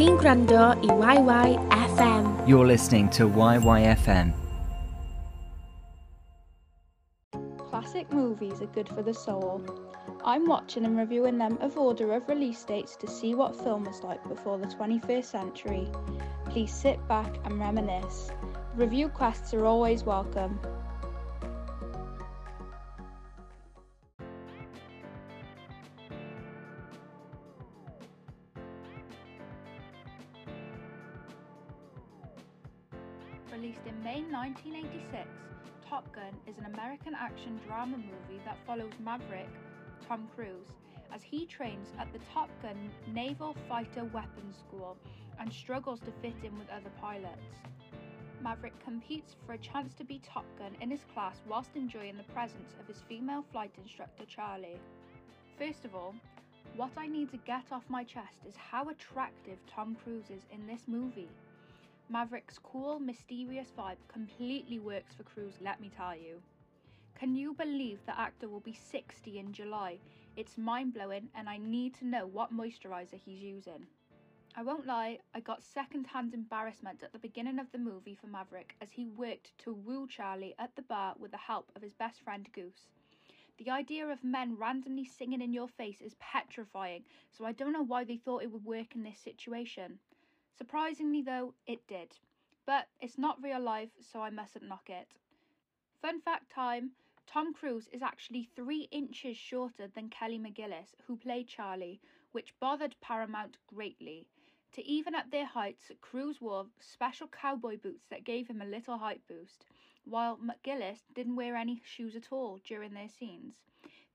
chi'n gwrando i YYFM. You're listening to YYFM. Classic movies are good for the soul. I'm watching and reviewing them of order of release dates to see what film was like before the 21st century. Please sit back and reminisce. Review quests are always welcome. Released in May 1986, Top Gun is an American action drama movie that follows Maverick, Tom Cruise, as he trains at the Top Gun Naval Fighter Weapons School and struggles to fit in with other pilots. Maverick competes for a chance to be Top Gun in his class whilst enjoying the presence of his female flight instructor Charlie. First of all, what I need to get off my chest is how attractive Tom Cruise is in this movie. Maverick's cool, mysterious vibe completely works for Cruise, let me tell you. Can you believe the actor will be 60 in July? It's mind blowing, and I need to know what moisturiser he's using. I won't lie, I got second hand embarrassment at the beginning of the movie for Maverick as he worked to woo Charlie at the bar with the help of his best friend Goose. The idea of men randomly singing in your face is petrifying, so I don't know why they thought it would work in this situation. Surprisingly, though, it did. But it's not real life, so I mustn't knock it. Fun fact time Tom Cruise is actually three inches shorter than Kelly McGillis, who played Charlie, which bothered Paramount greatly. To even up their heights, Cruise wore special cowboy boots that gave him a little height boost, while McGillis didn't wear any shoes at all during their scenes.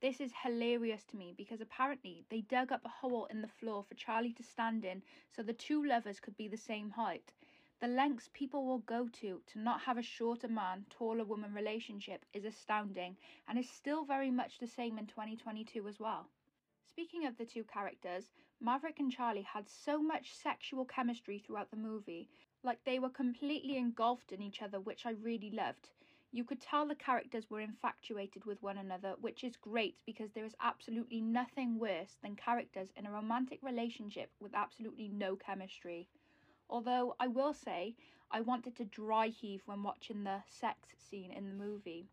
This is hilarious to me because apparently they dug up a hole in the floor for Charlie to stand in so the two lovers could be the same height. The lengths people will go to to not have a shorter man, taller woman relationship is astounding and is still very much the same in 2022 as well. Speaking of the two characters, Maverick and Charlie had so much sexual chemistry throughout the movie, like they were completely engulfed in each other, which I really loved. You could tell the characters were infatuated with one another, which is great because there is absolutely nothing worse than characters in a romantic relationship with absolutely no chemistry. Although I will say, I wanted to dry heave when watching the sex scene in the movie.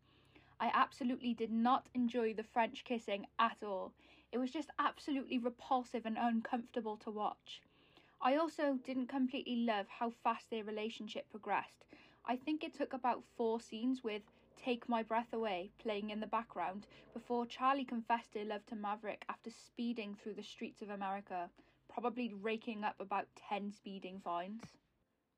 I absolutely did not enjoy the French kissing at all. It was just absolutely repulsive and uncomfortable to watch. I also didn't completely love how fast their relationship progressed. I think it took about four scenes with Take My Breath Away playing in the background before Charlie confessed her love to Maverick after speeding through the streets of America, probably raking up about 10 speeding fines.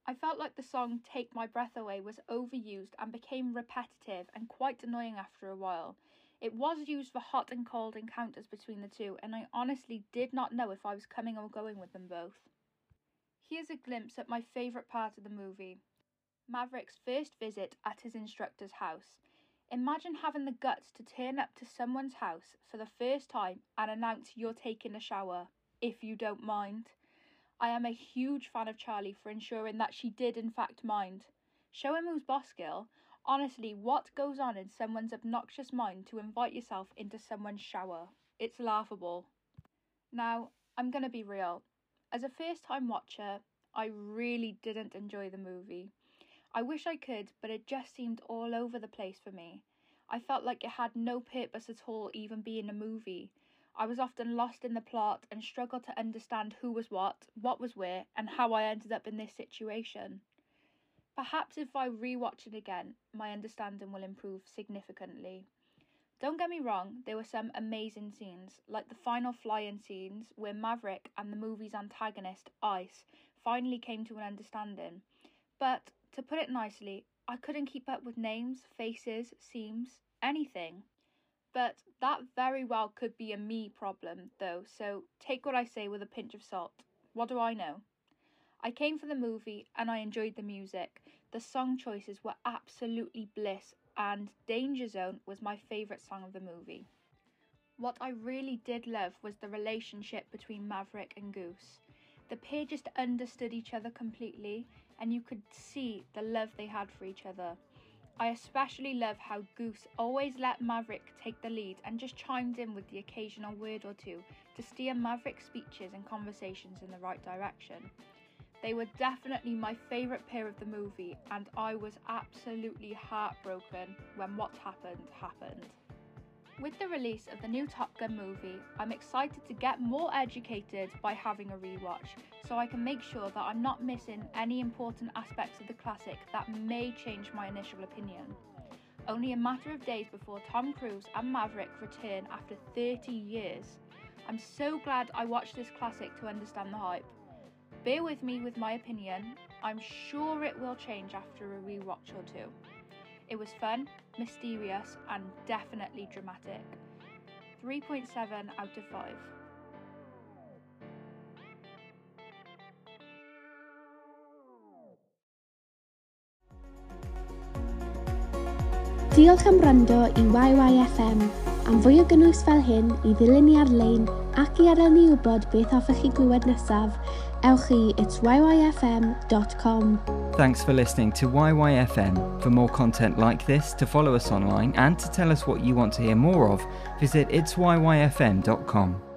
I felt like the song Take My Breath Away was overused and became repetitive and quite annoying after a while. It was used for hot and cold encounters between the two, and I honestly did not know if I was coming or going with them both. Here's a glimpse at my favourite part of the movie Maverick's first visit at his instructor's house. Imagine having the guts to turn up to someone's house for the first time and announce you're taking a shower, if you don't mind. I am a huge fan of Charlie for ensuring that she did, in fact, mind. Show him who's boss, girl. Honestly, what goes on in someone's obnoxious mind to invite yourself into someone's shower? It's laughable. Now, I'm gonna be real. As a first time watcher, I really didn't enjoy the movie. I wish I could, but it just seemed all over the place for me. I felt like it had no purpose at all, even being a movie. I was often lost in the plot and struggled to understand who was what, what was where, and how I ended up in this situation. Perhaps if I rewatch it again, my understanding will improve significantly. Don't get me wrong, there were some amazing scenes, like the final fly in scenes where Maverick and the movie's antagonist, Ice, finally came to an understanding. But, to put it nicely, I couldn't keep up with names, faces, seams, anything. But that very well could be a me problem, though, so take what I say with a pinch of salt. What do I know? I came for the movie and I enjoyed the music. The song choices were absolutely bliss, and Danger Zone was my favourite song of the movie. What I really did love was the relationship between Maverick and Goose. The pair just understood each other completely, and you could see the love they had for each other. I especially love how Goose always let Maverick take the lead and just chimed in with the occasional word or two to steer Maverick's speeches and conversations in the right direction. They were definitely my favourite pair of the movie, and I was absolutely heartbroken when what happened happened. With the release of the new Top Gun movie, I'm excited to get more educated by having a rewatch so I can make sure that I'm not missing any important aspects of the classic that may change my initial opinion. Only a matter of days before Tom Cruise and Maverick return after 30 years. I'm so glad I watched this classic to understand the hype. Bear with me with my opinion, I'm sure it will change after a rewatch or two. It was fun, mysterious, and definitely dramatic. 3.7 out of 5. Diolch am rando i YYFM. Am fwy o gynnwys fel hyn i ddilyn ni ar-lein ac i adael ni wybod beth hoffech chi glywed nesaf, ewch i itsyyfm.com. Thanks for listening to YYFM. For more content like this, to follow us online, and to tell us what you want to hear more of, visit itsyyfm.com.